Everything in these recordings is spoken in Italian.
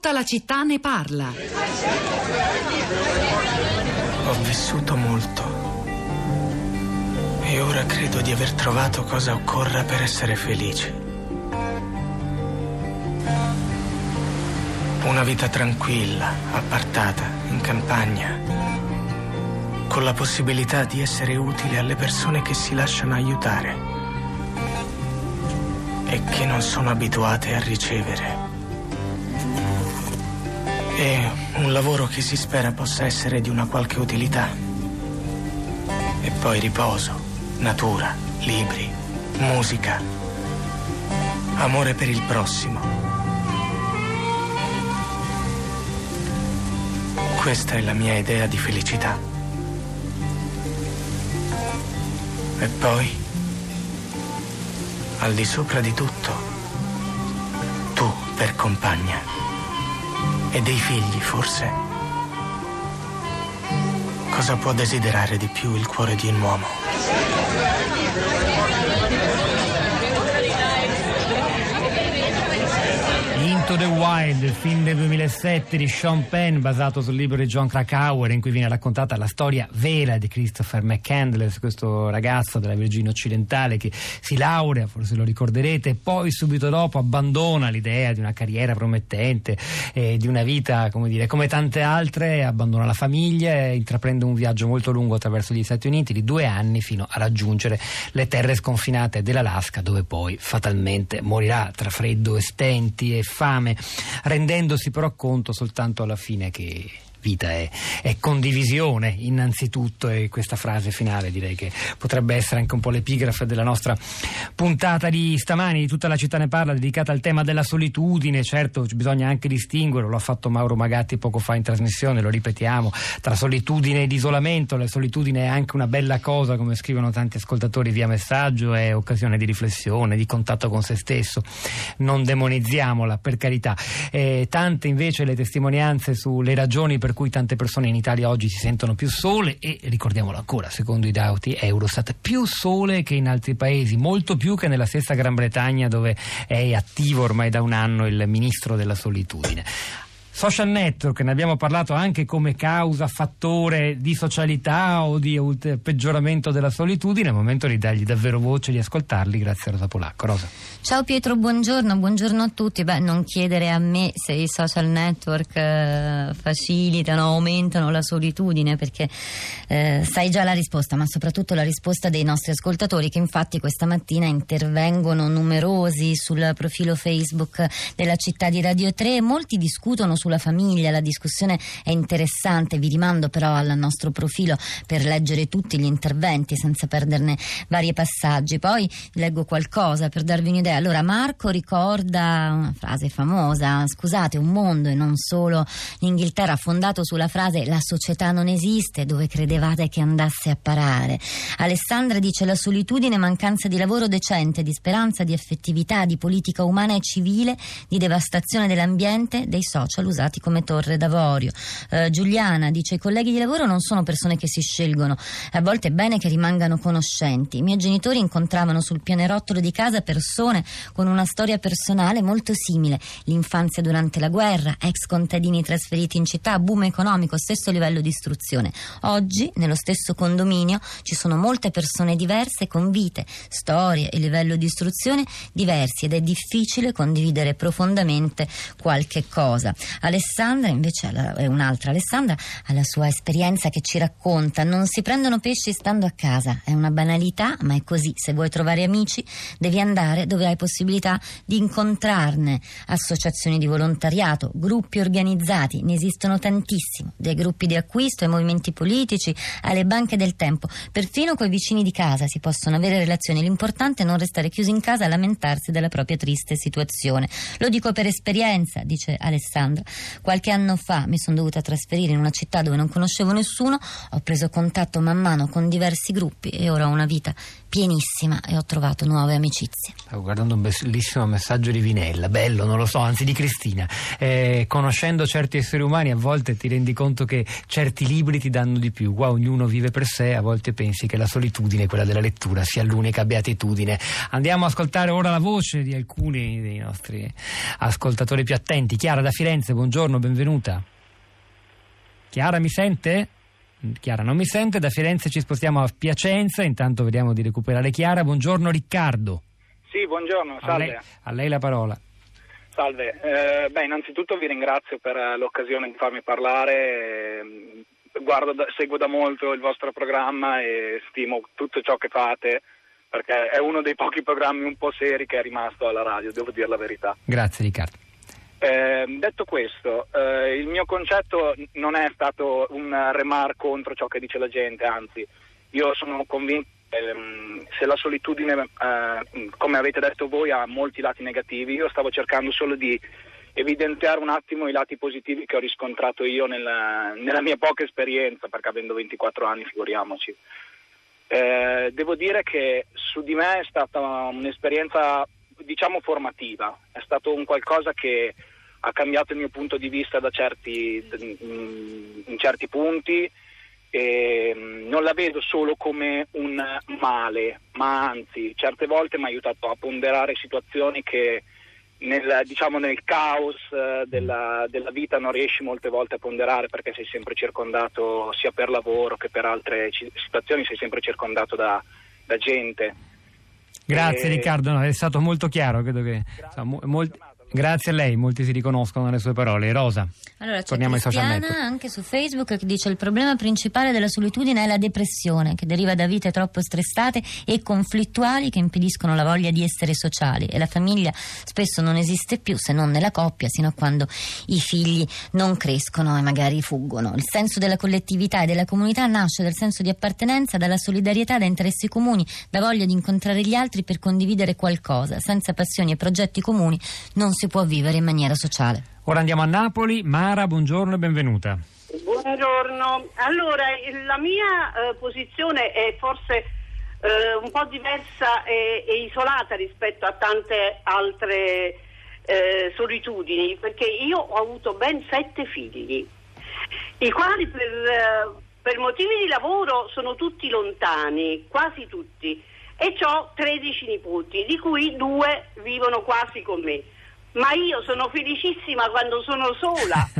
Tutta la città ne parla. Ho vissuto molto. E ora credo di aver trovato cosa occorra per essere felice. Una vita tranquilla, appartata, in campagna, con la possibilità di essere utile alle persone che si lasciano aiutare e che non sono abituate a ricevere. E un lavoro che si spera possa essere di una qualche utilità. E poi riposo, natura, libri, musica, amore per il prossimo. Questa è la mia idea di felicità. E poi, al di sopra di tutto, tu per compagna. E dei figli, forse. Cosa può desiderare di più il cuore di un uomo? Into the Wild, film del 2007 di Sean Penn basato sul libro di John Krakauer in cui viene raccontata la storia vera di Christopher McCandless, questo ragazzo della Virginia occidentale che si laurea, forse lo ricorderete, e poi subito dopo abbandona l'idea di una carriera promettente, eh, di una vita come, dire, come tante altre, abbandona la famiglia e intraprende un viaggio molto lungo attraverso gli Stati Uniti di due anni fino a raggiungere le terre sconfinate dell'Alaska dove poi fatalmente morirà tra freddo e stenti e fame, rendendosi però conto soltanto alla fine che vita è, è, condivisione innanzitutto e questa frase finale direi che potrebbe essere anche un po' l'epigrafe della nostra puntata di stamani, di tutta la città ne parla, dedicata al tema della solitudine, certo bisogna anche distinguere, lo ha fatto Mauro Magatti poco fa in trasmissione, lo ripetiamo, tra solitudine ed isolamento, la solitudine è anche una bella cosa come scrivono tanti ascoltatori via messaggio, è occasione di riflessione, di contatto con se stesso, non demonizziamola per carità. Eh, tante invece le testimonianze sulle ragioni per per cui tante persone in Italia oggi si sentono più sole e ricordiamolo ancora, secondo i dati Eurostat, più sole che in altri paesi, molto più che nella stessa Gran Bretagna dove è attivo ormai da un anno il ministro della solitudine. Social network, ne abbiamo parlato anche come causa, fattore di socialità o di peggioramento della solitudine, è il momento di dargli davvero voce, di ascoltarli, grazie a Rosa Polacco. Rosa. Ciao Pietro, buongiorno, buongiorno a tutti. Beh, non chiedere a me se i social network eh, facilitano, aumentano la solitudine, perché eh, sai già la risposta, ma soprattutto la risposta dei nostri ascoltatori che infatti questa mattina intervengono numerosi sul profilo Facebook della città di Radio 3 e molti discutono su sulla famiglia, la discussione è interessante, vi rimando però al nostro profilo per leggere tutti gli interventi senza perderne vari passaggi. Poi leggo qualcosa per darvi un'idea. Allora Marco ricorda una frase famosa, scusate, un mondo e non solo l'Inghilterra fondato sulla frase la società non esiste, dove credevate che andasse a parare. Alessandra dice la solitudine, mancanza di lavoro decente, di speranza, di effettività, di politica umana e civile, di devastazione dell'ambiente, dei social usati usati come torre d'avorio. Eh, Giuliana dice i colleghi di lavoro non sono persone che si scelgono, a volte è bene che rimangano conoscenti. I miei genitori incontravano sul pianerottolo di casa persone con una storia personale molto simile, l'infanzia durante la guerra, ex contadini trasferiti in città, boom economico, stesso livello di istruzione. Oggi nello stesso condominio ci sono molte persone diverse con vite, storie e livello di istruzione diversi ed è difficile condividere profondamente qualche cosa. Alessandra invece è un'altra Alessandra ha la sua esperienza che ci racconta. Non si prendono pesci stando a casa. È una banalità ma è così. Se vuoi trovare amici devi andare dove hai possibilità di incontrarne. Associazioni di volontariato gruppi organizzati ne esistono tantissimi. Dai gruppi di acquisto ai movimenti politici alle banche del tempo. Perfino coi vicini di casa si possono avere relazioni. L'importante è non restare chiusi in casa a lamentarsi della propria triste situazione. Lo dico per esperienza dice Alessandra Qualche anno fa mi sono dovuta trasferire in una città dove non conoscevo nessuno, ho preso contatto man mano con diversi gruppi e ora ho una vita pienissima e ho trovato nuove amicizie. Stavo guardando un bellissimo messaggio di Vinella, bello, non lo so, anzi di Cristina. Eh, conoscendo certi esseri umani a volte ti rendi conto che certi libri ti danno di più. Qua ognuno vive per sé, a volte pensi che la solitudine, quella della lettura, sia l'unica beatitudine. Andiamo a ascoltare ora la voce di alcuni dei nostri ascoltatori più attenti. Chiara da Firenze, buongiorno, benvenuta. Chiara mi sente? Chiara non mi sente, da Firenze ci spostiamo a Piacenza, intanto vediamo di recuperare Chiara. Buongiorno Riccardo. Sì, buongiorno, salve. A lei, a lei la parola. Salve, eh, beh innanzitutto vi ringrazio per l'occasione di farmi parlare, Guardo, seguo da molto il vostro programma e stimo tutto ciò che fate perché è uno dei pochi programmi un po' seri che è rimasto alla radio, devo dire la verità. Grazie Riccardo. Eh, detto questo, eh, il mio concetto non è stato un remar contro ciò che dice la gente, anzi, io sono convinto che ehm, se la solitudine, eh, come avete detto voi, ha molti lati negativi, io stavo cercando solo di evidenziare un attimo i lati positivi che ho riscontrato io nella, nella mia poca esperienza, perché avendo 24 anni, figuriamoci. Eh, devo dire che su di me è stata un'esperienza diciamo formativa, è stato un qualcosa che ha cambiato il mio punto di vista certi, in certi punti e mm, non la vedo solo come un male, ma anzi certe volte mi ha aiutato a ponderare situazioni che nel, diciamo, nel caos eh, della, della, vita non riesci molte volte a ponderare perché sei sempre circondato sia per lavoro che per altre situazioni, sei sempre circondato da, da gente. Grazie e... Riccardo, no, è stato molto chiaro, credo che insomma, molti, Grazie a lei, molti si riconoscono nelle sue parole. Rosa, allora, torniamo ai social network. anche su Facebook che dice il problema principale della solitudine è la depressione che deriva da vite troppo stressate e conflittuali che impediscono la voglia di essere sociali e la famiglia spesso non esiste più se non nella coppia sino a quando i figli non crescono e magari fuggono. Il senso della collettività e della comunità nasce dal senso di appartenenza, dalla solidarietà, da interessi comuni, da voglia di incontrare gli altri per condividere qualcosa. Senza passioni e progetti comuni non si può vivere in maniera sociale. Ora andiamo a Napoli. Mara, buongiorno e benvenuta. Buongiorno. Allora, la mia eh, posizione è forse eh, un po' diversa e, e, isolata rispetto a tante altre eh, solitudini, perché io ho avuto ben sette figli, i quali per, eh, per motivi di lavoro sono tutti lontani, quasi tutti, e ho 13 nipoti, di cui due vivono quasi con me ma io sono felicissima quando sono sola.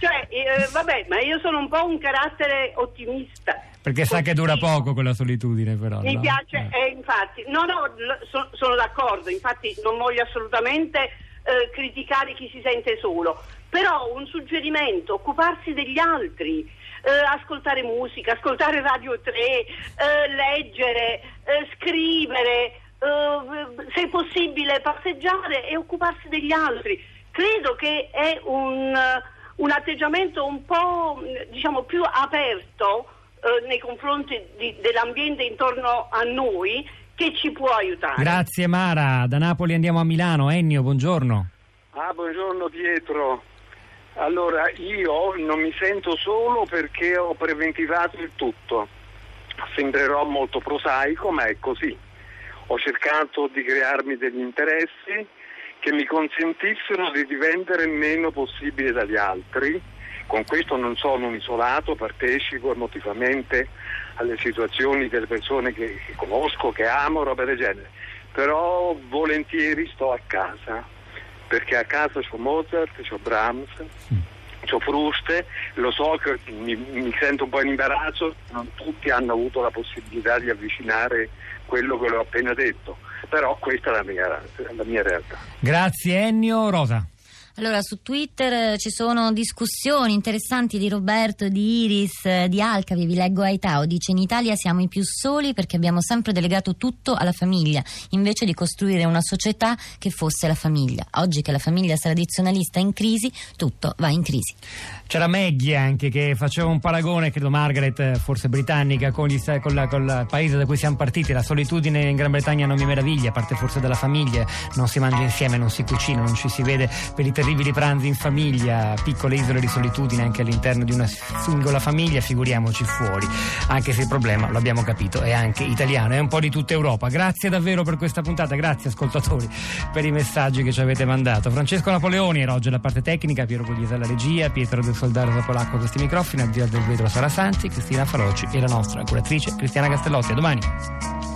cioè, eh, vabbè, ma io sono un po' un carattere ottimista. Perché sa che dura poco quella solitudine, però. Mi no? piace, eh. Eh, infatti, no, no, so, sono d'accordo, infatti non voglio assolutamente eh, criticare chi si sente solo, però un suggerimento, occuparsi degli altri. Eh, ascoltare musica, ascoltare Radio 3, eh, leggere, scrivere, uh, se possibile passeggiare e occuparsi degli altri. Credo che è un, uh, un atteggiamento un po' diciamo, più aperto uh, nei confronti di, dell'ambiente intorno a noi che ci può aiutare. Grazie Mara, da Napoli andiamo a Milano. Ennio, buongiorno. Ah, buongiorno Pietro. Allora, io non mi sento solo perché ho preventivato il tutto. Sembrerò molto prosaico, ma è così ho cercato di crearmi degli interessi che mi consentissero di dipendere meno possibile dagli altri. Con questo non sono un isolato, partecipo emotivamente alle situazioni delle persone che, che conosco, che amo, roba del genere. Però volentieri sto a casa, perché a casa c'ho Mozart, c'ho Brahms, c'ho Fruste, lo so che mi, mi sento un po' in imbarazzo, non tutti hanno avuto la possibilità di avvicinare quello che l'ho appena detto, però questa è la mia, la mia realtà. Grazie Ennio. Rosa. Allora, su Twitter eh, ci sono discussioni interessanti di Roberto, di Iris, eh, di Alcavi, vi leggo Aitao, dice in Italia siamo i più soli perché abbiamo sempre delegato tutto alla famiglia, invece di costruire una società che fosse la famiglia. Oggi che la famiglia tradizionalista è in crisi, tutto va in crisi. C'era Maggie anche che faceva un paragone, credo Margaret, eh, forse britannica, con, gli, con, la, con il paese da cui siamo partiti. La solitudine in Gran Bretagna non mi meraviglia, a parte forse della famiglia, non si mangia insieme, non si cucina, non ci si vede per i territori terribili pranzi in famiglia, piccole isole di solitudine anche all'interno di una singola famiglia, figuriamoci fuori, anche se il problema, lo abbiamo capito, è anche italiano, è un po' di tutta Europa. Grazie davvero per questa puntata, grazie ascoltatori per i messaggi che ci avete mandato. Francesco Napoleoni era oggi alla parte tecnica, Piero Pugliese alla regia, Pietro del Soldaro Zapolacco a questi microfoni, là del vetro Sara Santi, Cristina Faloci e la nostra curatrice Cristiana Castellotti. A domani.